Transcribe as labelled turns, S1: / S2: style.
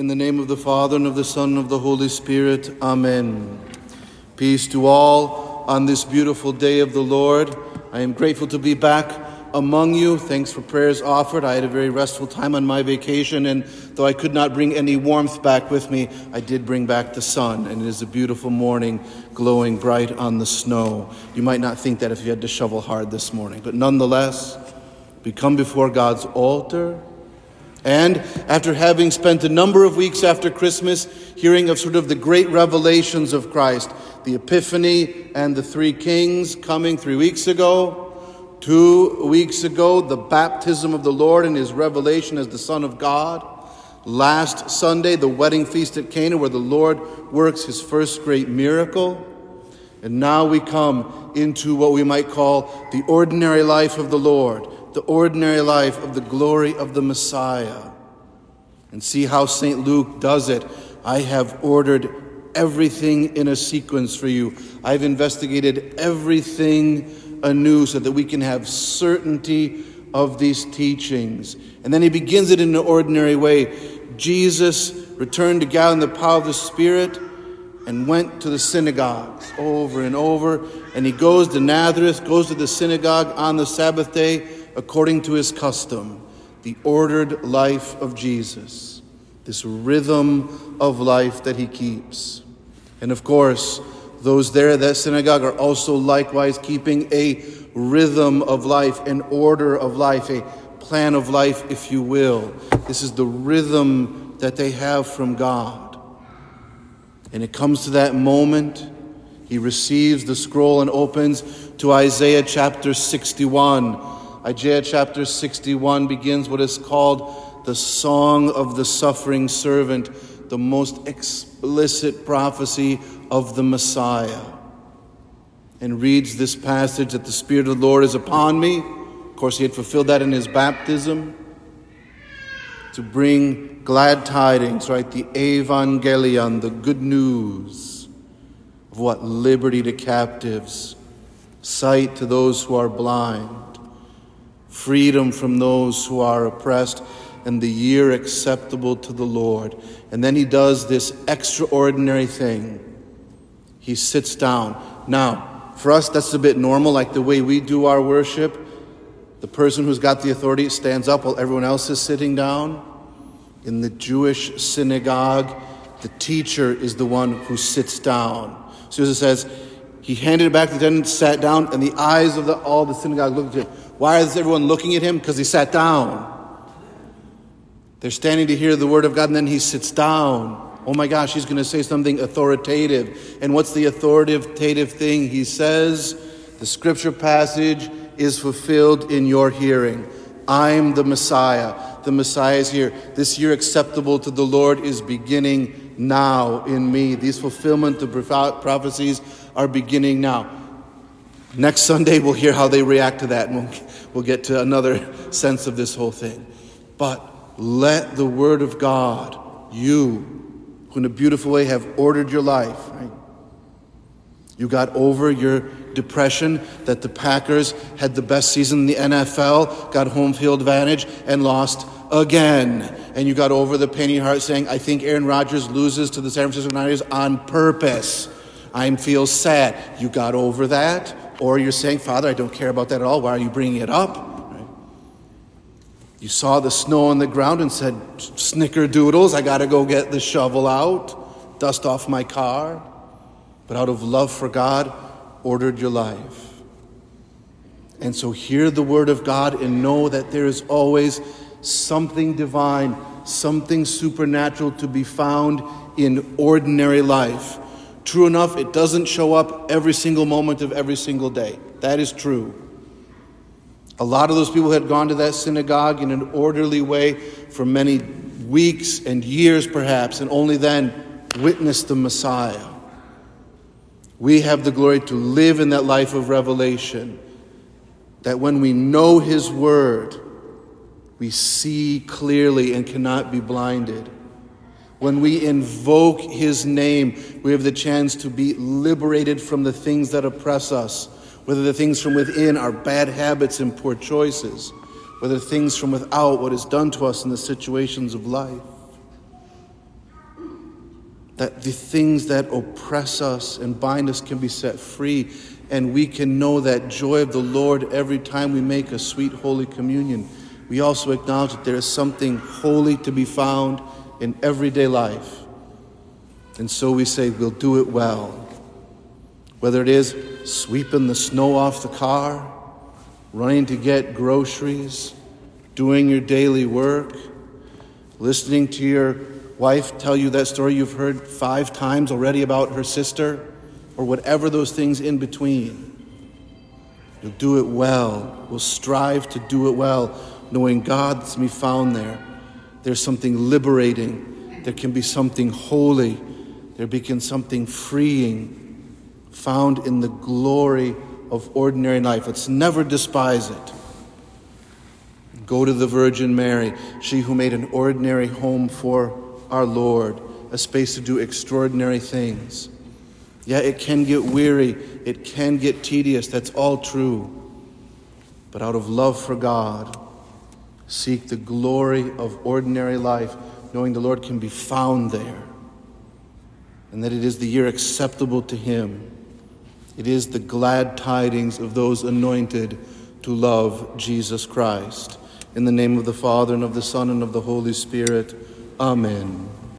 S1: In the name of the Father, and of the Son, and of the Holy Spirit. Amen. Peace to all on this beautiful day of the Lord. I am grateful to be back among you. Thanks for prayers offered. I had a very restful time on my vacation, and though I could not bring any warmth back with me, I did bring back the sun, and it is a beautiful morning, glowing bright on the snow. You might not think that if you had to shovel hard this morning, but nonetheless, we come before God's altar and after having spent a number of weeks after Christmas hearing of sort of the great revelations of Christ, the Epiphany and the three kings coming three weeks ago, two weeks ago, the baptism of the Lord and his revelation as the Son of God, last Sunday, the wedding feast at Cana where the Lord works his first great miracle. And now we come into what we might call the ordinary life of the Lord the ordinary life of the glory of the Messiah. And see how St. Luke does it. I have ordered everything in a sequence for you. I've investigated everything anew so that we can have certainty of these teachings. And then he begins it in an ordinary way. Jesus returned to Galilee in the power of the Spirit and went to the synagogues over and over. And he goes to Nazareth, goes to the synagogue on the Sabbath day according to his custom, the ordered life of Jesus, this rhythm of life that he keeps. And of course, those there at that synagogue are also likewise keeping a rhythm of life, an order of life, a plan of life, if you will. This is the rhythm that they have from God. And it comes to that moment, he receives the scroll and opens to Isaiah chapter 61 Isaiah chapter 61 begins what is called the Song of the Suffering Servant, the most explicit prophecy of the Messiah. And reads this passage that the Spirit of the Lord is upon me. Of course, he had fulfilled that in his baptism to bring glad tidings, right? The evangelion, the good news of what? Liberty to captives, sight to those who are blind freedom from those who are oppressed, and the year acceptable to the Lord. And then he does this extraordinary thing. He sits down. Now, for us, that's a bit normal, like the way we do our worship. The person who's got the authority stands up while everyone else is sitting down. In the Jewish synagogue, the teacher is the one who sits down. So it says, he handed it back to the attendant, sat down, and the eyes of the, all the synagogue looked at him. Why is everyone looking at him? Because he sat down. They're standing to hear the word of God, and then he sits down. Oh my gosh, he's going to say something authoritative. And what's the authoritative thing he says? The scripture passage is fulfilled in your hearing. I'm the Messiah. The Messiah is here. This year acceptable to the Lord is beginning now in me. These fulfillment of prophecies are beginning now. Next Sunday, we'll hear how they react to that, and we'll, we'll get to another sense of this whole thing. But let the Word of God, you, who in a beautiful way have ordered your life, right? You got over your depression that the Packers had the best season in the NFL, got home field advantage, and lost again. And you got over the pain in your heart saying, I think Aaron Rodgers loses to the San Francisco 49ers on purpose. I feel sad. You got over that. Or you're saying, Father, I don't care about that at all. Why are you bringing it up? Right? You saw the snow on the ground and said, Snickerdoodles, I got to go get the shovel out, dust off my car. But out of love for God, ordered your life. And so hear the word of God and know that there is always something divine, something supernatural to be found in ordinary life. True enough, it doesn't show up every single moment of every single day. That is true. A lot of those people had gone to that synagogue in an orderly way for many weeks and years, perhaps, and only then witnessed the Messiah. We have the glory to live in that life of revelation, that when we know His Word, we see clearly and cannot be blinded. When we invoke His name, we have the chance to be liberated from the things that oppress us, whether the things from within are bad habits and poor choices, whether things from without what is done to us in the situations of life. that the things that oppress us and bind us can be set free, and we can know that joy of the Lord every time we make a sweet Holy Communion. We also acknowledge that there is something holy to be found in everyday life. And so we say, we'll do it well. Whether it is sweeping the snow off the car, running to get groceries, doing your daily work, listening to your wife tell you that story you've heard five times already about her sister, or whatever those things in between. You'll do it well. We'll strive to do it well, knowing God's me found there. There's something liberating. There can be something holy. There can be something freeing found in the glory of ordinary life. Let's never despise it. Go to the Virgin Mary, she who made an ordinary home for our Lord, a space to do extraordinary things. Yeah, it can get weary, it can get tedious, that's all true. But out of love for God, seek the glory of ordinary life, knowing the Lord can be found there, and that it is the year acceptable to Him. It is the glad tidings of those anointed to love Jesus Christ. In the name of the Father, and of the Son, and of the Holy Spirit. Amen.